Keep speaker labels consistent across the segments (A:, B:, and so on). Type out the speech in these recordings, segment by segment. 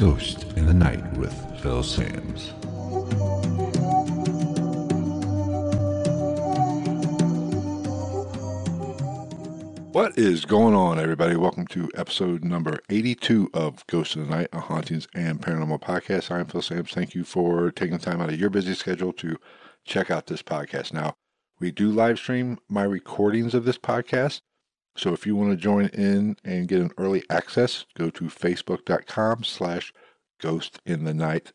A: Ghost in the Night with Phil Sams. What is going on, everybody? Welcome to episode number 82 of Ghost in the Night, a hauntings and paranormal podcast. I'm Phil Sams. Thank you for taking the time out of your busy schedule to check out this podcast. Now, we do live stream my recordings of this podcast. So if you want to join in and get an early access, go to facebook.com slash ghost in the night.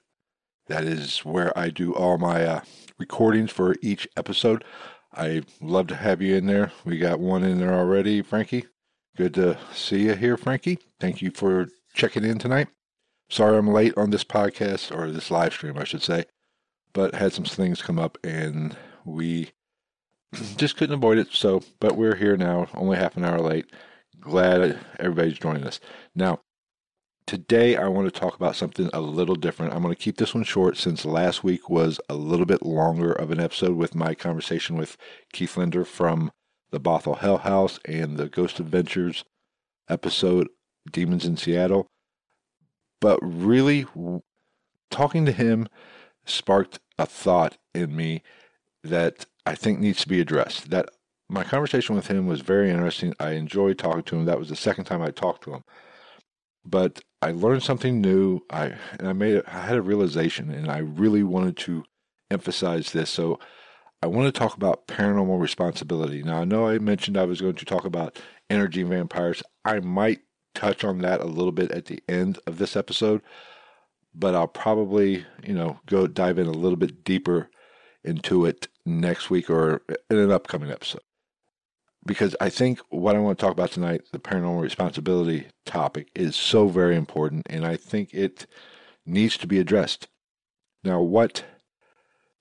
A: That is where I do all my uh, recordings for each episode. I love to have you in there. We got one in there already, Frankie. Good to see you here, Frankie. Thank you for checking in tonight. Sorry I'm late on this podcast, or this live stream, I should say, but had some things come up and we just couldn't avoid it. So, but we're here now, only half an hour late. Glad everybody's joining us. Now, today I want to talk about something a little different. I'm going to keep this one short since last week was a little bit longer of an episode with my conversation with Keith Linder from the Bothell Hell House and the Ghost Adventures episode, Demons in Seattle. But really, talking to him sparked a thought in me that I think needs to be addressed. That my conversation with him was very interesting. I enjoyed talking to him. That was the second time I talked to him. But I learned something new. I and I made I had a realization, and I really wanted to emphasize this. So I want to talk about paranormal responsibility. Now I know I mentioned I was going to talk about energy vampires. I might touch on that a little bit at the end of this episode, but I'll probably you know go dive in a little bit deeper into it next week or in an upcoming episode. Because I think what I want to talk about tonight, the paranormal responsibility topic, is so very important, and I think it needs to be addressed. Now, what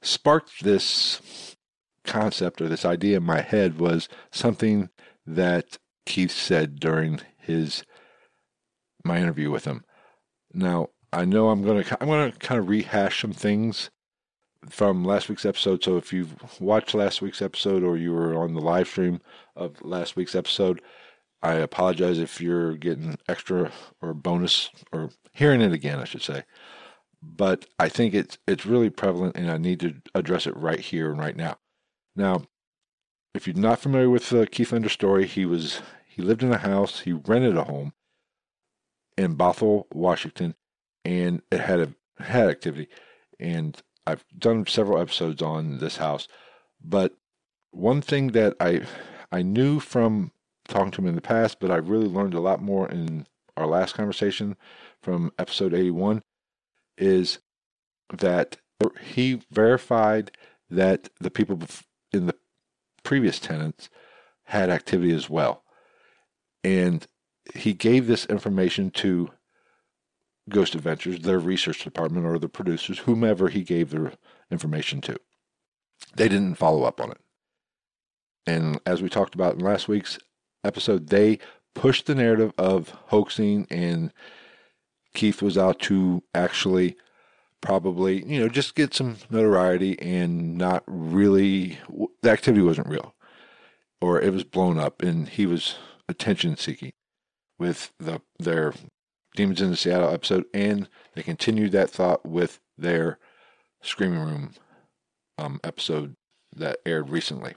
A: sparked this concept or this idea in my head was something that Keith said during his my interview with him. Now, I know I'm going to I'm going to kind of rehash some things from last week's episode. So if you've watched last week's episode or you were on the live stream of last week's episode, I apologize if you're getting extra or bonus or hearing it again, I should say. But I think it's it's really prevalent, and I need to address it right here and right now. Now, if you're not familiar with the Keith Linder story, he was he lived in a house, he rented a home in Bothell, Washington, and it had a had activity. And I've done several episodes on this house, but one thing that I I knew from talking to him in the past, but I really learned a lot more in our last conversation from episode 81 is that he verified that the people in the previous tenants had activity as well. And he gave this information to Ghost Adventures, their research department, or the producers, whomever he gave their information to. They didn't follow up on it. And as we talked about in last week's episode, they pushed the narrative of hoaxing, and Keith was out to actually probably, you know, just get some notoriety and not really, the activity wasn't real, or it was blown up, and he was attention seeking with the their Demons in the Seattle episode, and they continued that thought with their Screaming Room um, episode that aired recently.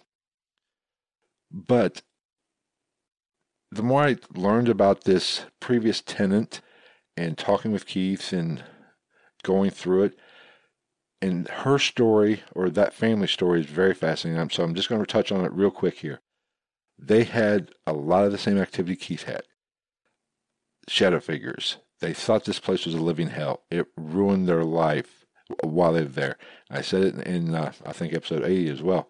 A: But the more I learned about this previous tenant and talking with Keith and going through it, and her story or that family story is very fascinating. So I'm just going to touch on it real quick here. They had a lot of the same activity Keith had. Shadow figures. They thought this place was a living hell. It ruined their life while they were there. I said it in, uh, I think, episode 80 as well.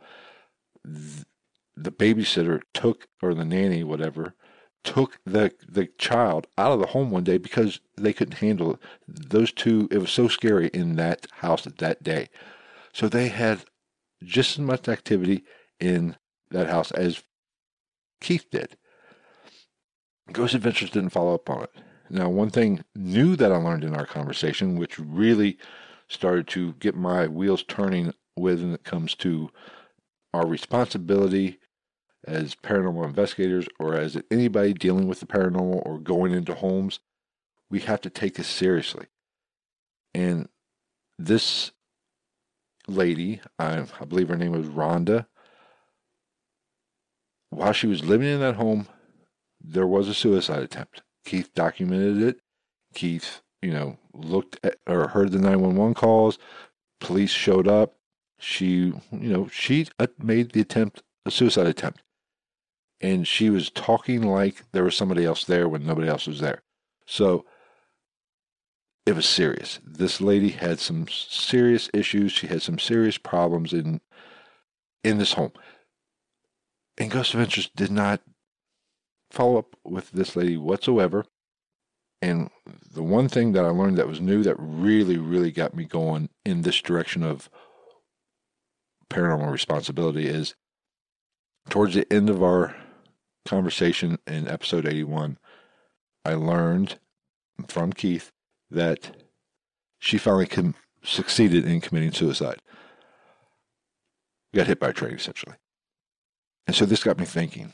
A: The babysitter took, or the nanny, whatever, took the the child out of the home one day because they couldn't handle it. Those two, it was so scary in that house that day. So they had just as much activity in that house as Keith did. Ghost Adventures didn't follow up on it. Now, one thing new that I learned in our conversation, which really started to get my wheels turning when it comes to our responsibility as paranormal investigators or as anybody dealing with the paranormal or going into homes, we have to take this seriously. And this lady, I, I believe her name was Rhonda, while she was living in that home, there was a suicide attempt. Keith documented it. Keith, you know, looked at or heard the 911 calls. Police showed up. She, you know, she uh, made the attempt, a suicide attempt and she was talking like there was somebody else there when nobody else was there. So it was serious. This lady had some serious issues. She had some serious problems in in this home. And Ghost Adventures did not follow up with this lady whatsoever. And the one thing that I learned that was new that really, really got me going in this direction of paranormal responsibility is towards the end of our conversation in episode 81, I learned from Keith that she finally com- succeeded in committing suicide. Got hit by a train, essentially. And so this got me thinking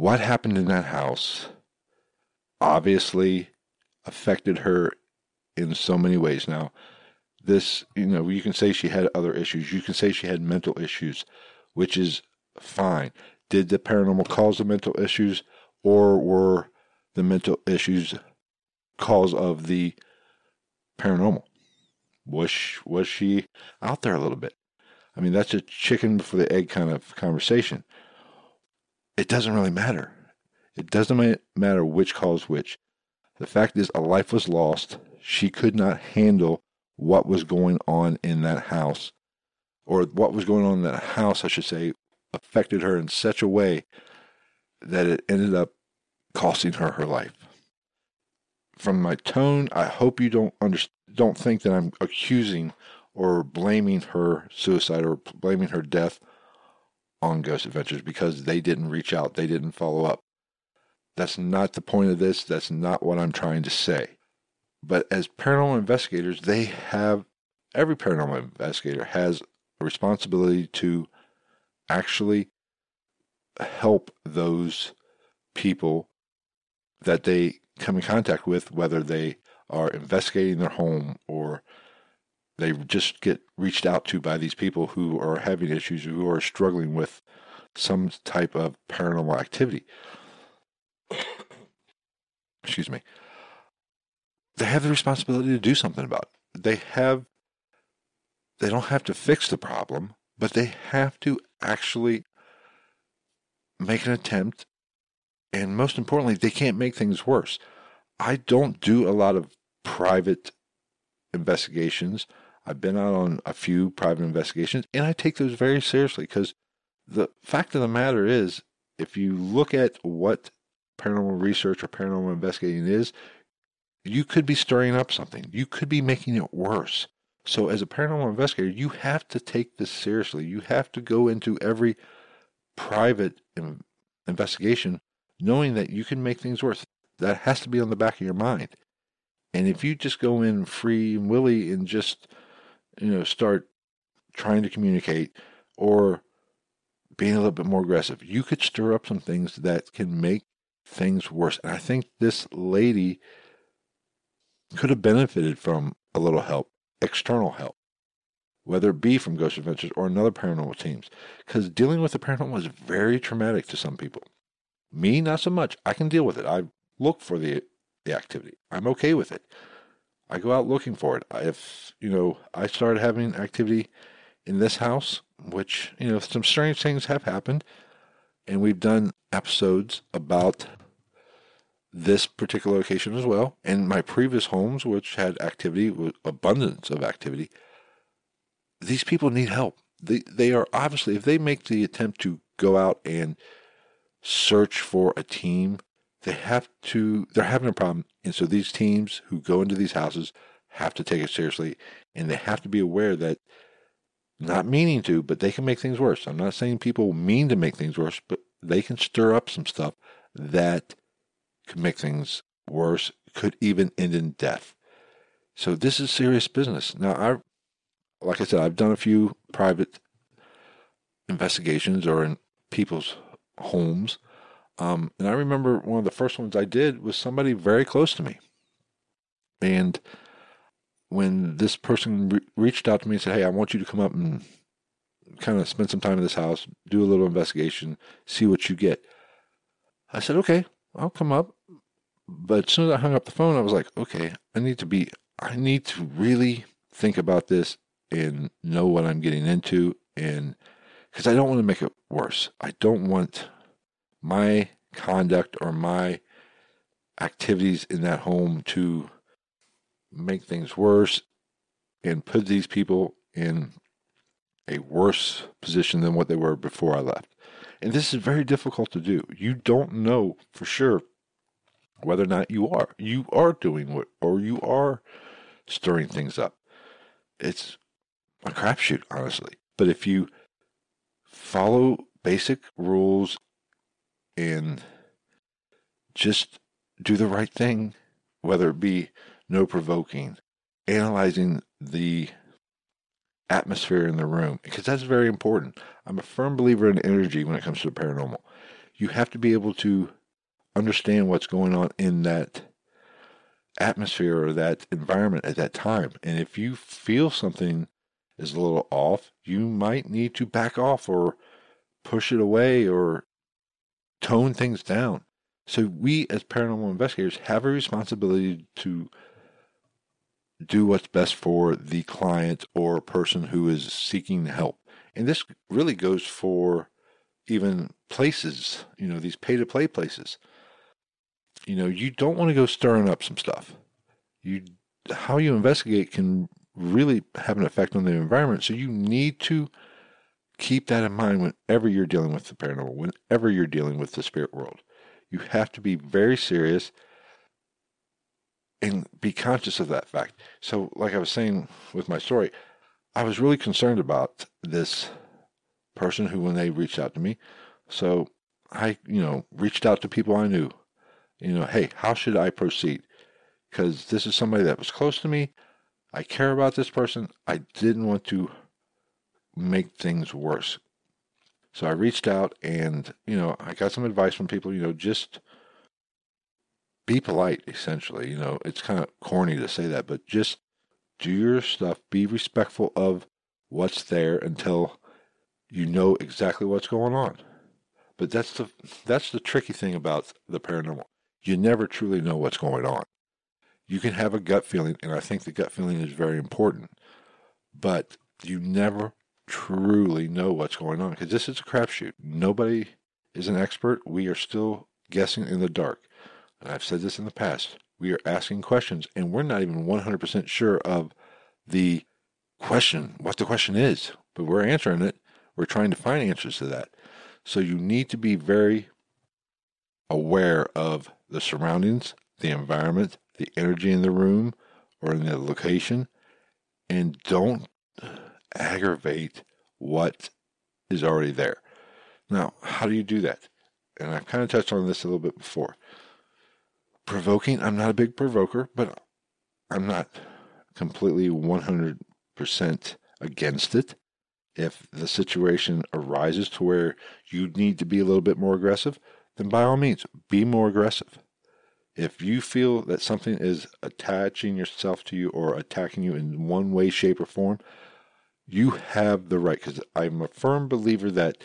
A: what happened in that house obviously affected her in so many ways. Now, this, you know, you can say she had other issues, you can say she had mental issues, which is fine. Did the paranormal cause the mental issues, or were the mental issues cause of the paranormal? Was she, was she out there a little bit? I mean, that's a chicken before the egg kind of conversation. It doesn't really matter. It doesn't matter which caused which. The fact is, a life was lost. She could not handle what was going on in that house, or what was going on in that house, I should say, affected her in such a way that it ended up costing her her life. From my tone, I hope you don't under, don't think that I'm accusing or blaming her suicide or blaming her death on Ghost Adventures because they didn't reach out, they didn't follow up. That's not the point of this. That's not what I'm trying to say. But as paranormal investigators, they have every paranormal investigator has a responsibility to actually help those people that they come in contact with, whether they are investigating their home or they just get reached out to by these people who are having issues, who are struggling with some type of paranormal activity. Excuse me. They have the responsibility to do something about it. They have, they don't have to fix the problem, but they have to actually make an attempt. And most importantly, they can't make things worse. I don't do a lot of private investigations. I've been out on a few private investigations, and I take those very seriously because the fact of the matter is, if you look at what paranormal research or paranormal investigating is, you could be stirring up something. You could be making it worse. So, as a paranormal investigator, you have to take this seriously. You have to go into every private investigation knowing that you can make things worse. That has to be on the back of your mind. And if you just go in free and willy and just, you know, start trying to communicate or being a little bit more aggressive, you could stir up some things that can make things worse. And I think this lady could have benefited from a little help external help, whether it be from Ghost Adventures or another paranormal teams, because dealing with the paranormal is very traumatic to some people. Me, not so much. I can deal with it. I look for the the activity. I'm okay with it. I go out looking for it. If you know, I started having activity in this house, which you know, some strange things have happened, and we've done episodes about this particular location as well. And my previous homes, which had activity, abundance of activity, these people need help. They they are obviously if they make the attempt to go out and search for a team, they have to they're having a problem. And so these teams who go into these houses have to take it seriously and they have to be aware that not meaning to, but they can make things worse. I'm not saying people mean to make things worse, but they can stir up some stuff that could make things worse, could even end in death. So this is serious business. Now, I, like I said, I've done a few private investigations or in people's homes. Um, and I remember one of the first ones I did was somebody very close to me. And when this person re- reached out to me and said, Hey, I want you to come up and kind of spend some time in this house, do a little investigation, see what you get. I said, Okay, I'll come up. But as soon as I hung up the phone, I was like, okay, I need to be, I need to really think about this and know what I'm getting into. And because I don't want to make it worse. I don't want my conduct or my activities in that home to make things worse and put these people in a worse position than what they were before I left. And this is very difficult to do. You don't know for sure whether or not you are. You are doing what, or you are stirring things up. It's a crapshoot, honestly. But if you follow basic rules and just do the right thing, whether it be no provoking, analyzing the atmosphere in the room, because that's very important. I'm a firm believer in energy when it comes to the paranormal. You have to be able to understand what's going on in that atmosphere or that environment at that time. And if you feel something is a little off, you might need to back off or push it away or tone things down. So we as paranormal investigators have a responsibility to do what's best for the client or person who is seeking help. And this really goes for even places, you know, these pay to play places you know, you don't want to go stirring up some stuff. You how you investigate can really have an effect on the environment. So you need to keep that in mind whenever you're dealing with the paranormal, whenever you're dealing with the spirit world. You have to be very serious and be conscious of that fact. So, like I was saying with my story, I was really concerned about this person who, when they reached out to me, so I, you know, reached out to people I knew you know, hey, how should I proceed? Because this is somebody that was close to me. I care about this person. I didn't want to make things worse. So I reached out and, you know, I got some advice from people, you know, just be polite, essentially. You know, it's kind of corny to say that, but just do your stuff, be respectful of what's there until you know exactly what's going on. But that's the that's the tricky thing about the paranormal you never truly know what's going on. You can have a gut feeling, and I think the gut feeling is very important, but you never truly know what's going on because this is a crapshoot. Nobody is an expert. We are still guessing in the dark. And I've said this in the past. We are asking questions, and we're not even 100% sure of the question, what the question is, but we're answering it. We're trying to find answers to that. So you need to be very aware of the surroundings, the environment, the energy in the room or in the location, and don't aggravate what is already there. Now, how do you do that? And I've kind of touched on this a little bit before. Provoking, I'm not a big provoker, but I'm not completely 100% against it. If the situation arises to where you need to be a little bit more aggressive, then by all means, be more aggressive. If you feel that something is attaching yourself to you or attacking you in one way, shape, or form, you have the right. Because I'm a firm believer that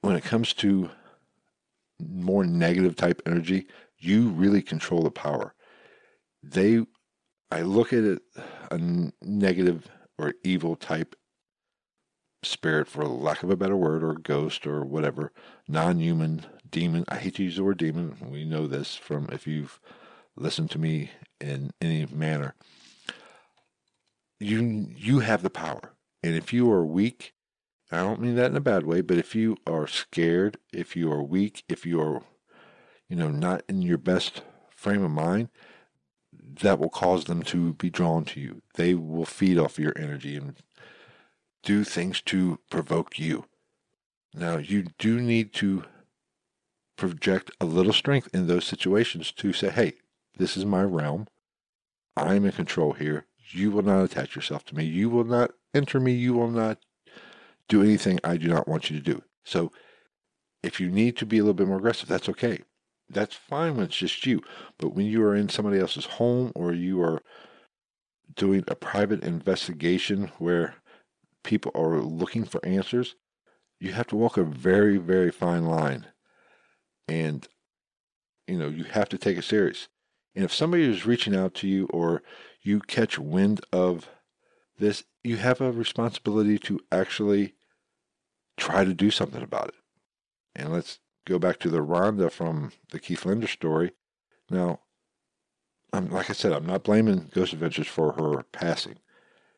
A: when it comes to more negative type energy, you really control the power. They, I look at it a negative or evil type spirit, for lack of a better word, or ghost or whatever, non human demon. I hate to use the word demon. We know this from if you've listened to me in any manner. You you have the power. And if you are weak, I don't mean that in a bad way, but if you are scared, if you are weak, if you are, you know, not in your best frame of mind, that will cause them to be drawn to you. They will feed off your energy and do things to provoke you. Now, you do need to project a little strength in those situations to say, hey, this is my realm. I'm in control here. You will not attach yourself to me. You will not enter me. You will not do anything I do not want you to do. So if you need to be a little bit more aggressive, that's okay. That's fine when it's just you. But when you are in somebody else's home or you are doing a private investigation where people are looking for answers, you have to walk a very, very fine line. And, you know, you have to take it serious. And if somebody is reaching out to you or you catch wind of this, you have a responsibility to actually try to do something about it. And let's go back to the Rhonda from the Keith Linder story. Now, I'm, like I said, I'm not blaming Ghost Adventures for her passing.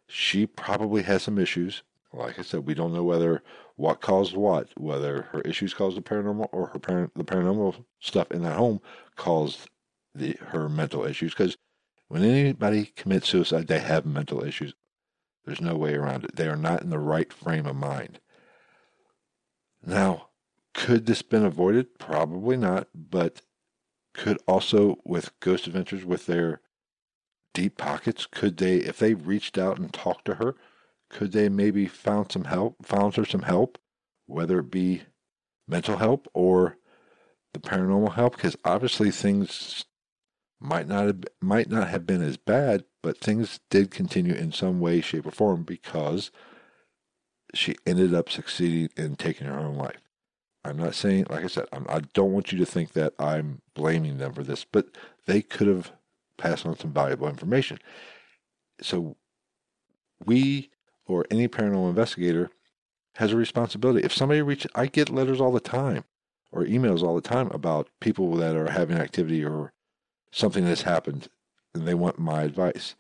A: She probably has some issues. Like I said, we don't know whether what caused what, whether her issues caused the paranormal or her parent, the paranormal stuff in that home caused the her mental issues. Because when anybody commits suicide, they have mental issues. There's no way around it. They are not in the right frame of mind. Now, could this been avoided? Probably not, but could also with Ghost Adventures with their deep pockets, could they if they reached out and talked to her, could they maybe found some help, found her some help, whether it be mental help or the paranormal help? Because obviously things might not have, might not have been as bad, but things did continue in some way, shape, or form because she ended up succeeding in taking her own life. I'm not saying, like I said, I'm, I do not want you to think that I'm blaming them for this, but they could have passed on some valuable information. So we or any paranormal investigator has a responsibility. If somebody reaches, I get letters all the time or emails all the time about people that are having activity or something that's happened and they want my advice.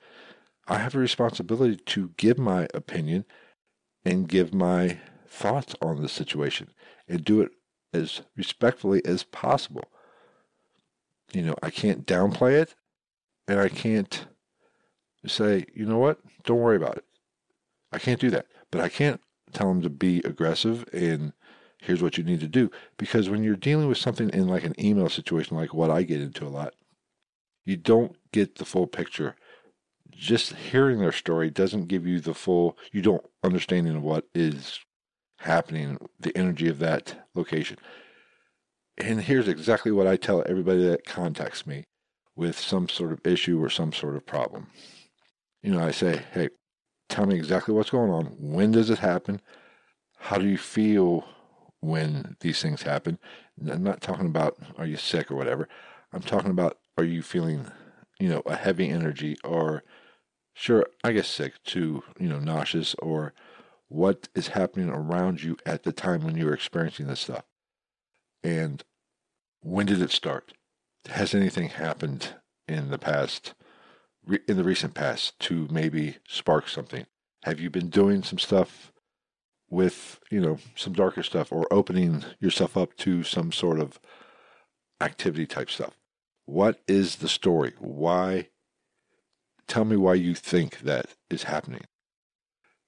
A: I have a responsibility to give my opinion and give my thoughts on the situation and do it as respectfully as possible. You know, I can't downplay it and I can't say, you know what, don't worry about it. I can't do that. But I can't tell them to be aggressive and here's what you need to do. Because when you're dealing with something in like an email situation, like what I get into a lot, you don't get the full picture. Just hearing their story doesn't give you the full, you don't understanding what is happening, the energy of that location. And here's exactly what I tell everybody that contacts me with some sort of issue or some sort of problem. You know, I say, hey, tell me exactly what's going on. When does it happen? How do you feel when these things happen? I'm not talking about are you sick or whatever. I'm talking about are you feeling, you know, a heavy energy or sure, I guess sick to, you know, nauseous or what is happening around you at the time when you're experiencing this stuff. And when did it start? Has anything happened in the past, in the recent past, to maybe spark something? Have you been doing some stuff with, you know, some darker stuff or opening yourself up to some sort of activity type stuff? What is the story? Why? Tell me why you think that is happening.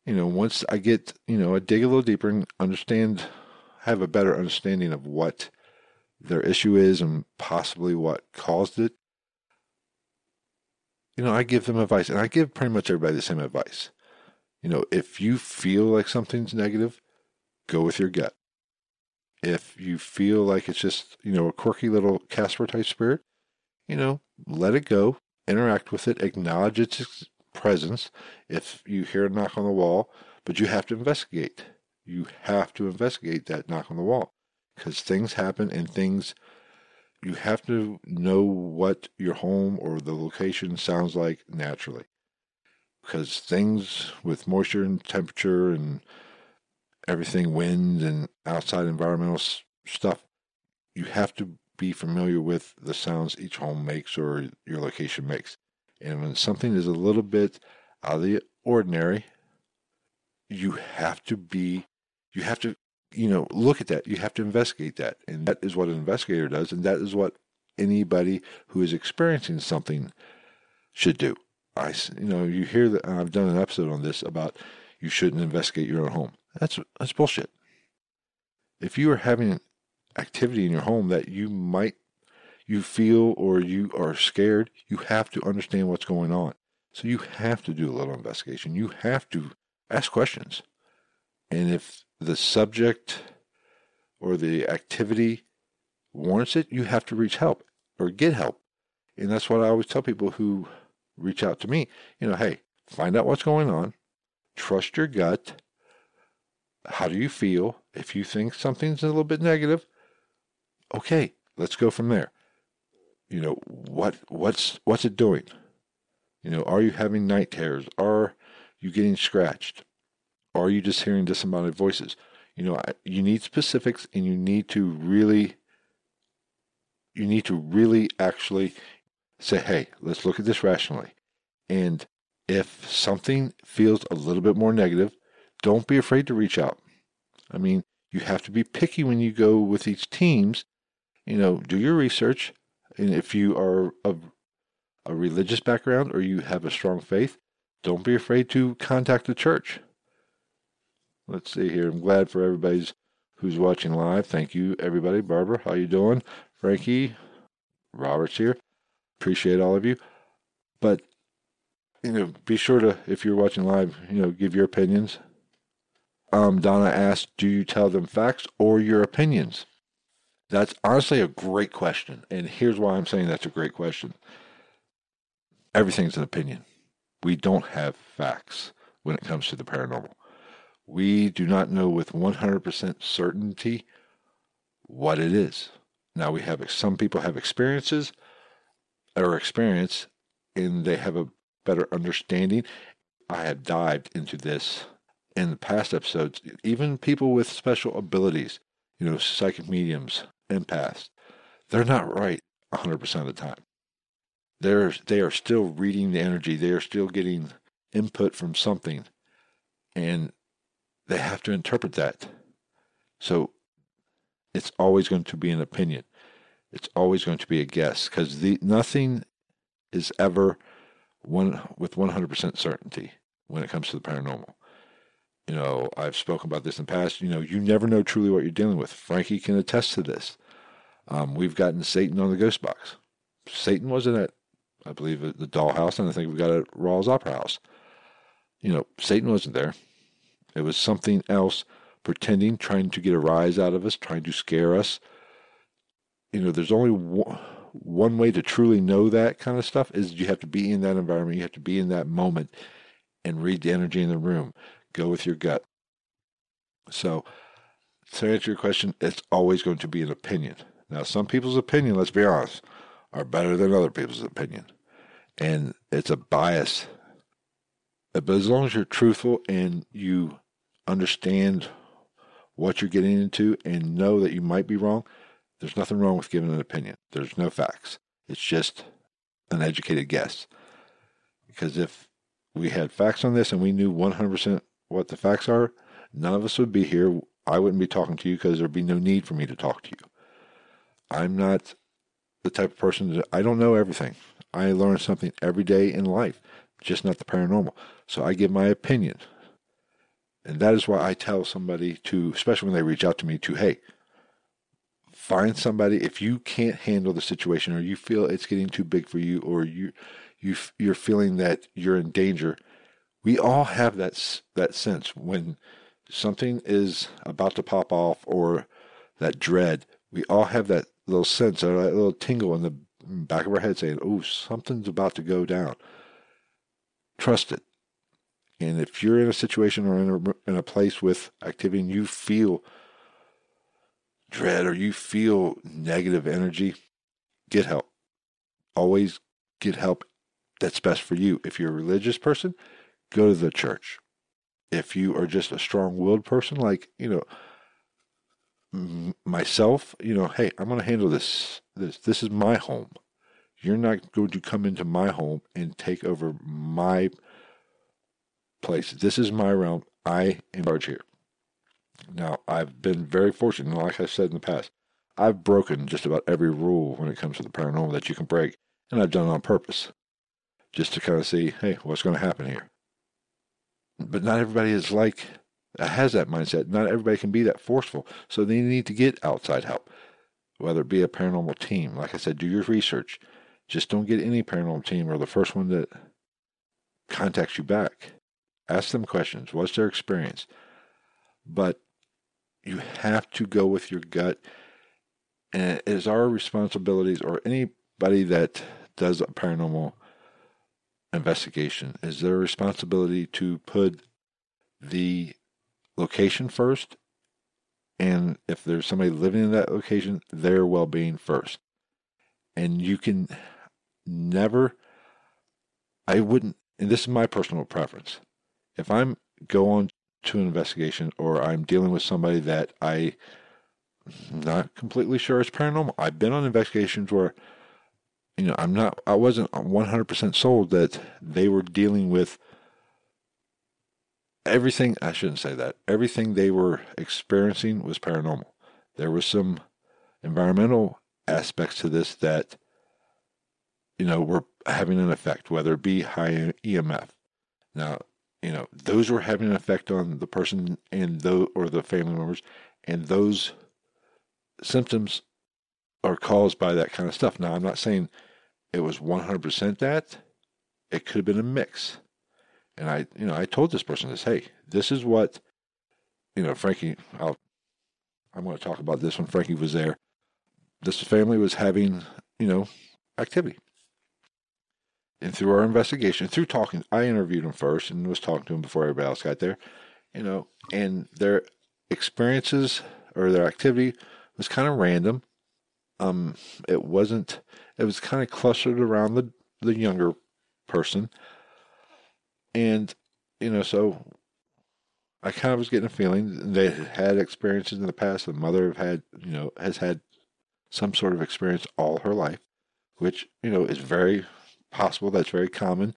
A: You know, once I get, you know, I dig a little deeper and understand, have a better understanding of what their issue is and possibly what caused it. You know, I give them advice and I give pretty much everybody the same advice. You know, if you feel like something's negative, go with your gut. If you feel like it's just, you know, a quirky little Casper type spirit, you know, let it go, interact with it, acknowledge its presence. If you hear a knock on the wall, but you have to investigate. You have to investigate that knock on the wall. because things happen and things you have to know what your home or the location sounds like naturally because things with moisture and temperature and everything wind and outside environmental stuff you have to be familiar with the sounds each home makes or your location makes and when something is a little bit out of the ordinary you have to be you have to you know, look at that. You have to investigate that. And that is what an investigator does. And that is what anybody who is experiencing something should do. I, you know, you hear that I've done an episode on this about you shouldn't investigate your own home. That's, that's bullshit. If you are having activity in your home that you might, you feel or you are scared, you have to understand what's going on. So you have to do a little investigation. You have to ask questions. And if the subject or the activity warrants it, you have to reach help or get help. And that's what I always tell people who reach out to me. You know, hey, find out what's going on, trust your gut. How do you feel? If you think something's a little bit negative, okay, let's go from there. You know, what what's what's it doing? You know, are you having night terrors? Are you getting scratched? Are you just hearing disembodied voices? You know, you need specifics and you need to really, you need to really actually say, hey, let's look at this rationally. And if something feels a little bit more negative, don't be afraid to reach out. I mean, you have to be picky when you go with each teams. You know, do your research. And if you are of a religious background or you have a strong faith, don't be afraid to contact the church. Let's see here. I'm glad for everybody's who's watching live. Thank you, everybody. Barbara, how you doing? Frankie, Robert's here. Appreciate all of you. But you know, be sure to if you're watching live, you know, give your opinions. Um, Donna asked, "Do you tell them facts or your opinions?" That's honestly a great question, and here's why I'm saying that's a great question. Everything's an opinion. We don't have facts when it comes to the paranormal. We do not know with 100% certainty what it is. Now we have some people have experiences or experience and they have a better understanding. I have dived into this in the past episodes. Even people with special abilities, you know, psychic mediums, empaths, they're not right 100% of the time. They're, they are still reading the energy. They are still getting input from something. And they have to interpret that. So it's always going to be an opinion. It's always going to be a guess because nothing is ever one with 100% certainty when it comes to the paranormal. You know, I've spoken about this in the past. You know, you never know truly what you're dealing with. Frankie can attest to this. Um, we've gotten Satan on the ghost box. Satan wasn't at, I believe, the dollhouse, and I think we got at Rawls Opera House. You know, Satan wasn't there. It was something else pretending, trying to get a rise out of us, trying to scare us. You know, there's only one way to truly know that kind of stuff is you have to be in that environment. You have to be in that moment and read the energy in the room. Go with your gut. So, to answer your question, it's always going to be an opinion. Now, some people's opinion, let's be honest, are better than other people's opinion. And it's a bias. Uh, but as long as you're truthful and you understand what you're getting into and know that you might be wrong, there's nothing wrong with giving an opinion. There's no facts. It's just an educated guess. Because if we had facts on this and we knew 100% what the facts are, none of us would be here. I wouldn't be talking to you because there'd be no need for me to talk to you. I'm not the type of person that I don't know everything. I learn something every day in life, just not the paranormal. So I give my opinion. And that is why I tell somebody to, especially when they reach out to me, to, hey, find somebody if you can't handle the situation or you feel it's getting too big for you or you, you you're feeling that you're in danger. We all have that that sense when something is about to pop off or that dread. We all have that little sense or that little tingle in the back of our head saying, "Oh, something's about to go down." Trust it. And if you're in a situation or in a, in a place with activity and you feel dread or you feel negative energy, get help. Always get help that's best for you. If you're a religious person, go to the church. If you are just a strong willed person, like, you know, myself, you know, hey, I'm going to handle this. This this is my home. You're not going to come into my home and take over my place. This is my realm. I am in charge here. Now, I've been very fortunate, like I said in the past, I've broken just about every rule when it comes to the paranormal that you can break, and I've done it on purpose, just to kind of see, hey, what's going to happen here. But not everybody is like uh, has that mindset. Not everybody can be that forceful, so they need to get outside help, whether it be a paranormal team. Like I said, do your research. Just don't get any paranormal team or the first one that contacts you back. Ask them questions. What's their experience? But you have to go with your gut. And it is our responsibilities, or anybody that does a paranormal investigation, is their responsibility to put the location first. And if there's somebody living in that location, their well being first. And you can never, I wouldn't, and this is my personal preference. If I'm going to an investigation or I'm dealing with somebody that I'm not completely sure is paranormal. I've been on investigations where you know, I'm not I wasn't 100% sold that they were dealing with everything I shouldn't say that. Everything they were experiencing was paranormal. There was some environmental aspects to this that you know were having an effect whether it be high EMF. Now, you know, those were having an effect on the person and the or the family members, and those symptoms are caused by that kind of stuff. Now, I'm not saying it was 100% that. It could have been a mix. And I, you know, I told this person this, hey, this is what, you know, Frankie, I'll, I'm going to talk about this when Frankie was there. This family was having, you know, activity. And through our investigation, through talking, I interviewed them first and was talking to them before everybody else got there, you know, and their experiences or their activity was kind of random. Um, it wasn't, it was kind of clustered around the, the younger person. And, you know, so I kind of was getting a feeling they had experiences in the past. The mother have had, you know, has had some sort of experience all her life, which, you know, is very possible. That's very common.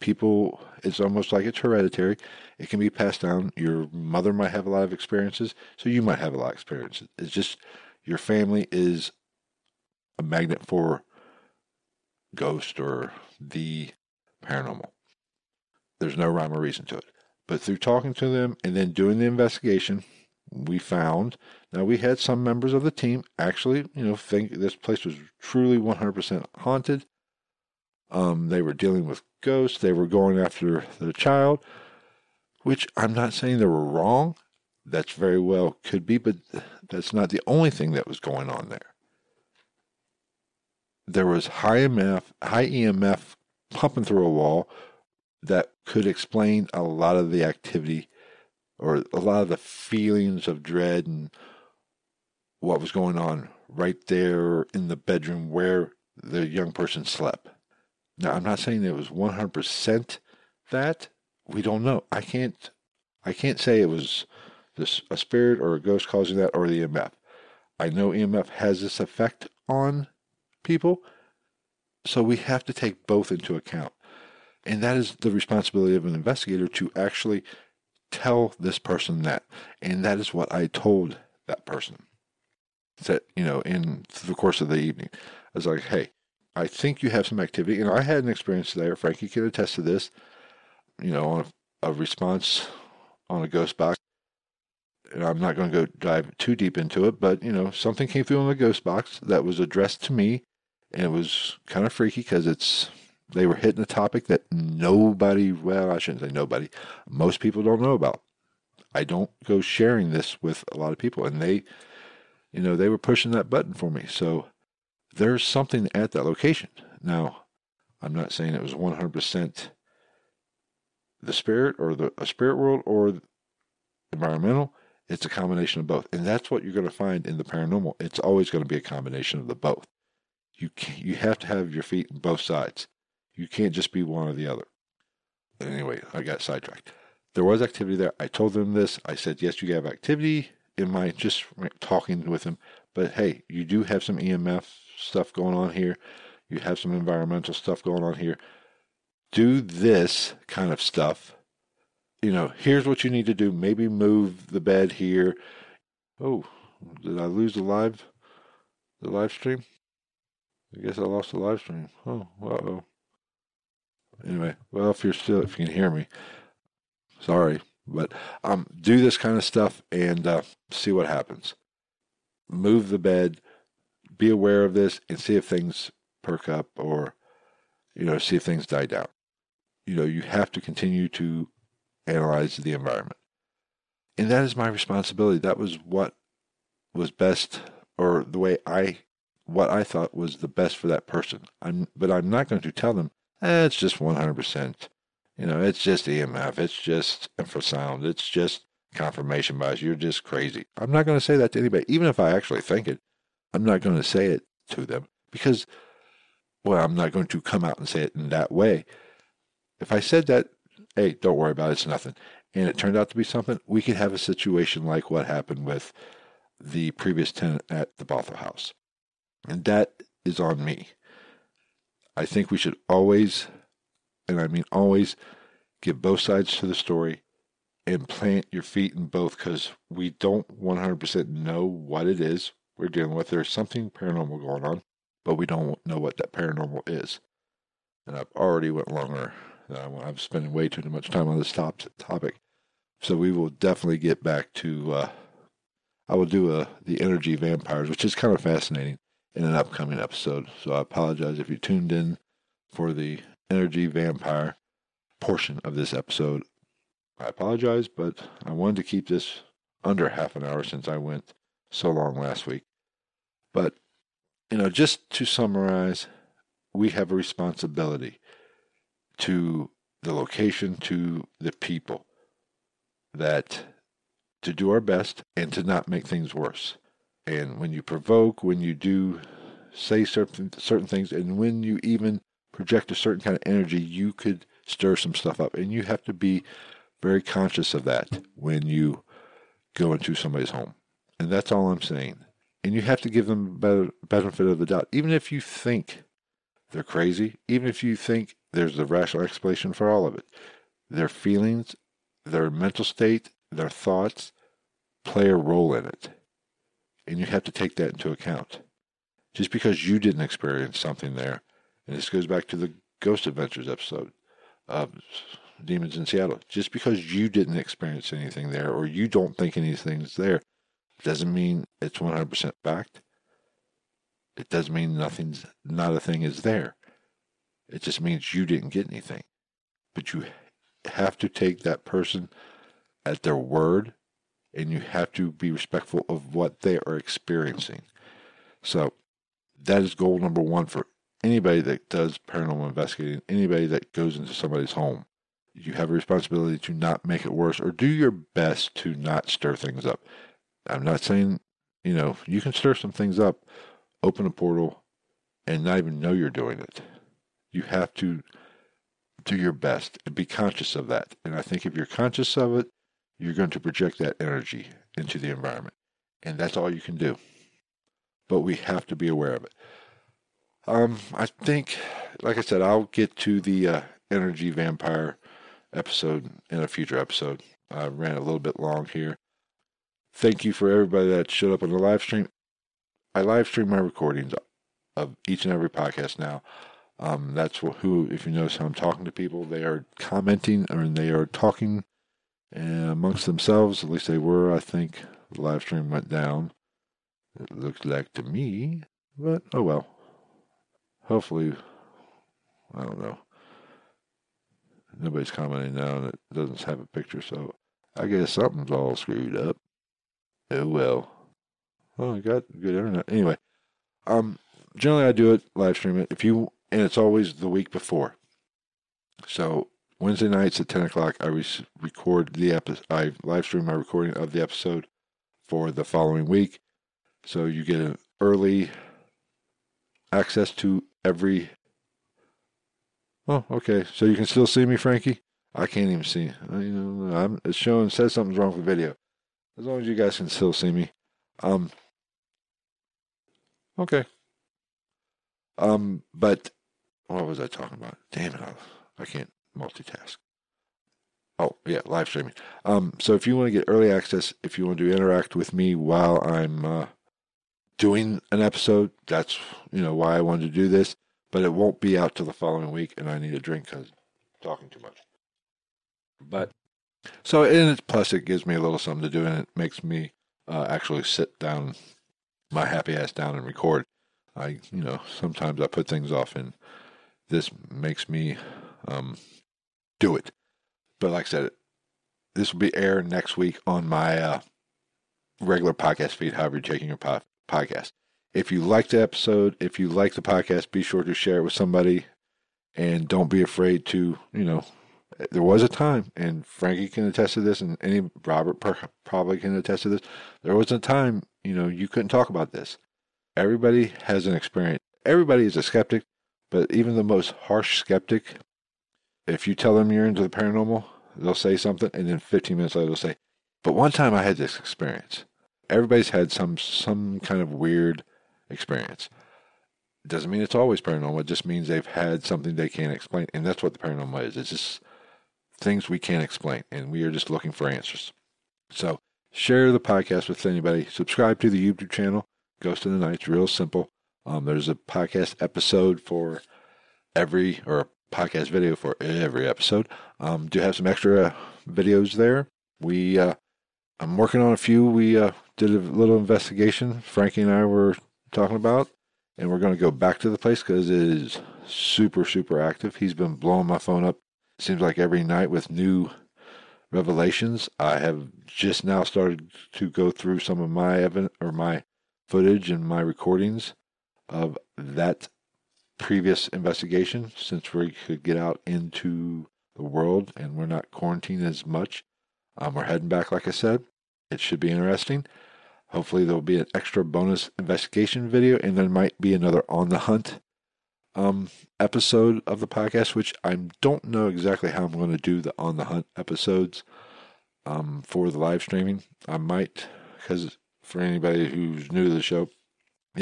A: People, it's almost like it's hereditary. It can be passed down. Your mother might have a lot of experiences, so you might have a lot of experiences. It's just your family is a magnet for ghost or the paranormal. There's no rhyme or reason to it. But through talking to them and then doing the investigation, we found now we had some members of the team actually, you know, think this place was truly 100% haunted. Um, they were dealing with ghosts. They were going after the child, which I'm not saying they were wrong. That's very well could be, but that's not the only thing that was going on there. There was high EMF, high EMF pumping through a wall that could explain a lot of the activity or a lot of the feelings of dread and what was going on right there in the bedroom where the young person slept. Now, I'm not saying it was 100% that. We don't know. I can't. I can't say it was this a spirit or a ghost causing that or the EMF. I know EMF has this effect on people, so we have to take both into account. And that is the responsibility of an investigator to actually tell this person that. And that is what I told that person. That, you know, in the course of the evening. I was like, hey, I think you have some activity. And I had an experience there. Frankie can attest to this. You know, on a, a response on a ghost box. And I'm not going to go dive too deep into it, but you know, something came through in the ghost box that was addressed to me, and it was kind of freaky because it's they were hitting a topic that nobody, well, I shouldn't say nobody, most people don't know about. I don't go sharing this with a lot of people, and they, you know, they were pushing that button for me. So there's something at that location. Now, I'm not saying it was 100% the spirit or the a spirit world or environmental. It's a combination of both. And that's what you're going to find in the paranormal. It's always going to be a combination of the both. You, you have to have your feet in both sides. You can't just be one or the other. Anyway, I got sidetracked. There was activity there. I told them this. I said, yes, you have activity in my just talking with them. But hey, you do have some EMF stuff going on here. You have some environmental stuff going on here. Do this kind of stuff you know, here's what you need to do. Maybe move the bed here. Oh, did I lose the live, the live stream? I guess I lost the live stream. Oh, uh oh. Anyway, well, if you're still, if you can hear me, sorry, but um, do this kind of stuff and uh, see what happens. Move the bed, be aware of this, and see if things perk up or, you know, see if things die down. You know, you have to continue to analyze the environment. And that is my responsibility. That was what was best, or the way I, what I thought was the best for that person. I'm, but I'm not going to tell them, eh, it's just 100%. You know, it's just EMF, it's just infrasound, it's just confirmation bias. You're just crazy. I'm not going to say that to anybody, even if I actually think it. I'm not going to say it to them because, well, I'm not going to come out and say it in that way. If I said that hey, don't worry about it, it's nothing. And it turned out to be something, we could have a situation like what happened with the previous tenant at the Bothell House. And that is on me. I think we should always, and I mean always, give both sides to the story and plant your feet in both because we don't 100% know what it is we're dealing with. There's something paranormal going on, but we don't know what that paranormal is. And I've already went longer I'm spending way too much time on this top topic. So we will definitely get back to. Uh, I will do a, uh, the energy vampires, which is kind of fascinating, in an upcoming episode. So I apologize if you tuned in for the energy vampire portion of this episode. I apologize, but I wanted to keep this under half an hour since I went so long last week. But, you know, just to summarize, we have a responsibility to the location, to the people, that to do our best and to not make things worse. And when you provoke, when you do say certain certain things, and when you even project a certain kind of energy, you could stir some stuff up. And you have to be very conscious of that when you go into somebody's home. And that's all I'm saying. And you have to give them better benefit of the doubt, even if you think they're crazy, even if you think there's the rational explanation for all of it. Their feelings, their mental state, their thoughts play a role in it. And you have to take that into account. Just because you didn't experience something there, and this goes back to the Ghost Adventures episode of Demons in Seattle. Just because you didn't experience anything there or you don't think anything's there doesn't mean it's 100% fact. It doesn't mean nothing's, not a thing is there. It just means you didn't get anything. But you have to take that person at their word and you have to be respectful of what they are experiencing. So that is goal number one for anybody that does paranormal investigating, anybody that goes into somebody's home. You have a responsibility to not make it worse or do your best to not stir things up. I'm not saying, you know, you can stir some things up, open a portal, and not even know you're doing it. You have to do your best and be conscious of that. And I think if you're conscious of it, you're going to project that energy into the environment. And that's all you can do. But we have to be aware of it. Um, I think, like I said, I'll get to the uh, energy vampire episode in a future episode. I ran a little bit long here. Thank you for everybody that showed up on the live stream. I live stream my recordings of each and every podcast now. Um, that's who, if you notice how I'm talking to people, they are commenting or they are talking uh, amongst themselves. At least they were. I think the live stream went down. It looks like to me, but oh well. Hopefully, I don't know. Nobody's commenting now, and it doesn't have a picture, so I guess something's all screwed up. Oh well. Oh, I got good internet. Anyway, um, generally I do it live stream it. If you and it's always the week before. So Wednesday nights at ten o'clock, I re- record the episode. I live stream my recording of the episode for the following week. So you get an early access to every. Oh, okay. So you can still see me, Frankie. I can't even see. I, you know, I'm, it's showing says something's wrong with the video. As long as you guys can still see me. Um. Okay. Um, but what was I talking about? Damn it! I, I can't multitask. Oh yeah, live streaming. Um, so if you want to get early access, if you want to interact with me while I'm uh, doing an episode, that's you know why I wanted to do this. But it won't be out till the following week, and I need a drink because talking too much. But so and plus it gives me a little something to do, and it makes me uh, actually sit down, my happy ass down and record. I you know sometimes I put things off, and this makes me um, do it. But like I said, this will be aired next week on my uh, regular podcast feed, however you're taking your po- podcast. If you like the episode, if you like the podcast, be sure to share it with somebody and don't be afraid to, you know, there was a time, and Frankie can attest to this, and any Robert probably can attest to this. There was a time, you know, you couldn't talk about this. Everybody has an experience. Everybody is a skeptic, but even the most harsh skeptic if you tell them you're into the paranormal, they'll say something, and then 15 minutes later they'll say, "But one time I had this experience." Everybody's had some some kind of weird experience. Doesn't mean it's always paranormal. It just means they've had something they can't explain, and that's what the paranormal is. It's just things we can't explain, and we are just looking for answers. So share the podcast with anybody. Subscribe to the YouTube channel, Ghost in the Night. real simple. Um, there's a podcast episode for every or a podcast video for every episode. Um, do have some extra videos there. We uh, I'm working on a few. We uh, did a little investigation. Frankie and I were talking about, and we're going to go back to the place because it is super super active. He's been blowing my phone up. Seems like every night with new revelations. I have just now started to go through some of my evidence or my footage and my recordings of that previous investigation since we could get out into the world and we're not quarantined as much. Um, we're heading back, like I said. It should be interesting. Hopefully, there'll be an extra bonus investigation video, and there might be another on the hunt um, episode of the podcast, which I don't know exactly how I'm going to do the on the hunt episodes um, for the live streaming. I might, because for anybody who's new to the show,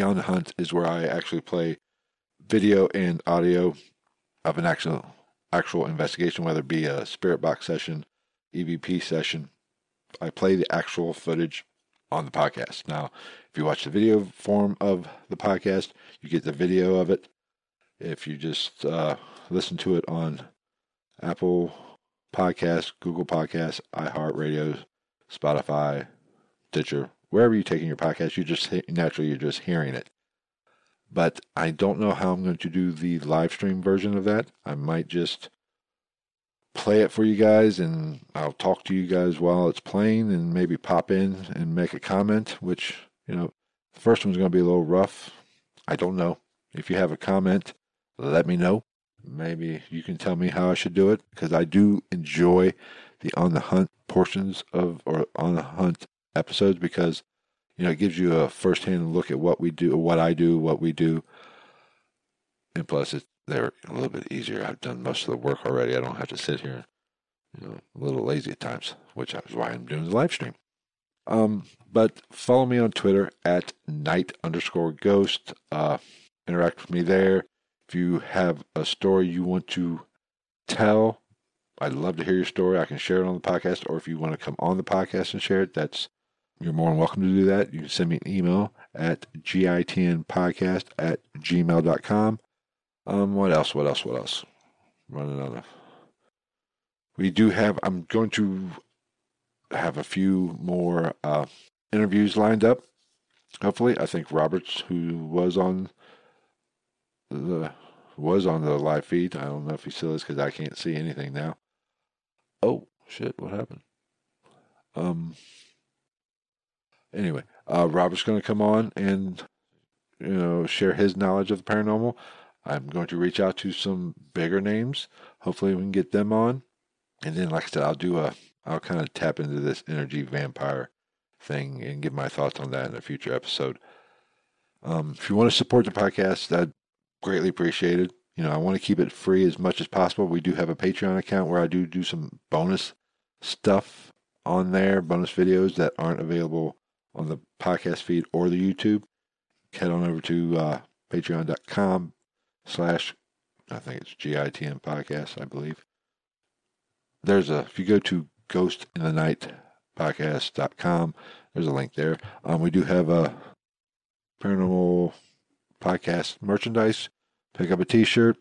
A: on the hunt is where I actually play video and audio of an actual actual investigation, whether it be a spirit box session, EVP session. I play the actual footage on the podcast. Now, if you watch the video form of the podcast, you get the video of it. If you just uh, listen to it on Apple Podcasts, Google Podcasts, iHeartRadio, Spotify, Stitcher, wherever you're taking your podcast, you just naturally you're just hearing it but I don't know how I'm going to do the live stream version of that. I might just play it for you guys and I'll talk to you guys while it's playing and maybe pop in and make a comment, which, you know, the first one's going to be a little rough. I don't know. If you have a comment, let me know. Maybe you can tell me how I should do it because I do enjoy the on the hunt portions of or on the hunt episodes because you know, it gives you a first-hand look at what we do, what I do, what we do, and plus, it's they're a little bit easier. I've done most of the work already. I don't have to sit here, you know, a little lazy at times, which is why I'm doing the live stream. Um, but follow me on Twitter at night underscore ghost. Uh, interact with me there. If you have a story you want to tell, I'd love to hear your story. I can share it on the podcast, or if you want to come on the podcast and share it, that's you're more than welcome to do that. You can send me an email at gitnpodcast at gmail.com. Um, what else? What else? What else? Running out of. We do have, I'm going to have a few more uh, interviews lined up. Hopefully, I think Roberts, who was on the was on the live feed. I don't know if he still is because I can't see anything now. Oh shit! What happened? Um, Anyway, uh, Robert's going to come on and you know share his knowledge of the paranormal. I'm going to reach out to some bigger names. Hopefully, we can get them on. And then, like I said, I'll do a I'll kind of tap into this energy vampire thing and give my thoughts on that in a future episode. Um, if you want to support the podcast, that greatly appreciated. You know, I want to keep it free as much as possible. We do have a Patreon account where I do do some bonus stuff on there, bonus videos that aren't available on the podcast feed or the YouTube. Head on over to uh, patreon.com slash, I think it's GITN podcast, I believe. There's a, if you go to ghost in the night podcast.com, there's a link there. Um, we do have a paranormal podcast merchandise. Pick up a t-shirt.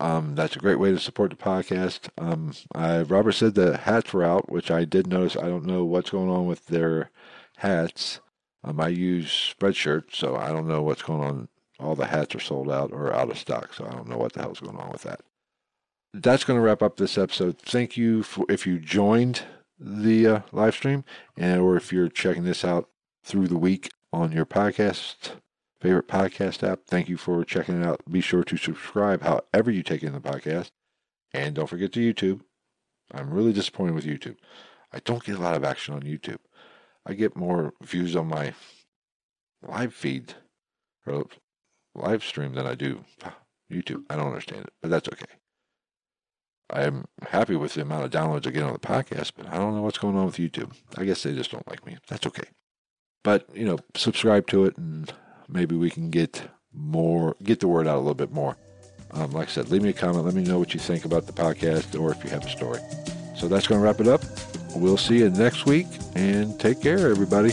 A: Um, that's a great way to support the podcast. Um, I, Robert said the hats were out, which I did notice. I don't know what's going on with their hats. Um, I use Spreadshirt, so I don't know what's going on. All the hats are sold out or out of stock, so I don't know what the hell's going on with that. That's going to wrap up this episode. Thank you for if you joined the uh, live stream, and or if you're checking this out through the week on your podcast favorite podcast app. Thank you for checking it out. Be sure to subscribe however you take in the podcast. And don't forget to YouTube. I'm really disappointed with YouTube. I don't get a lot of action on YouTube. I get more views on my live feed or live stream than I do YouTube. I don't understand it, but that's okay. I'm happy with the amount of downloads I get on the podcast, but I don't know what's going on with YouTube. I guess they just don't like me. That's okay. But, you know, subscribe to it and maybe we can get more, get the word out a little bit more. Um, like I said, leave me a comment. Let me know what you think about the podcast or if you have a story. So that's going to wrap it up. We'll see you next week and take care, everybody.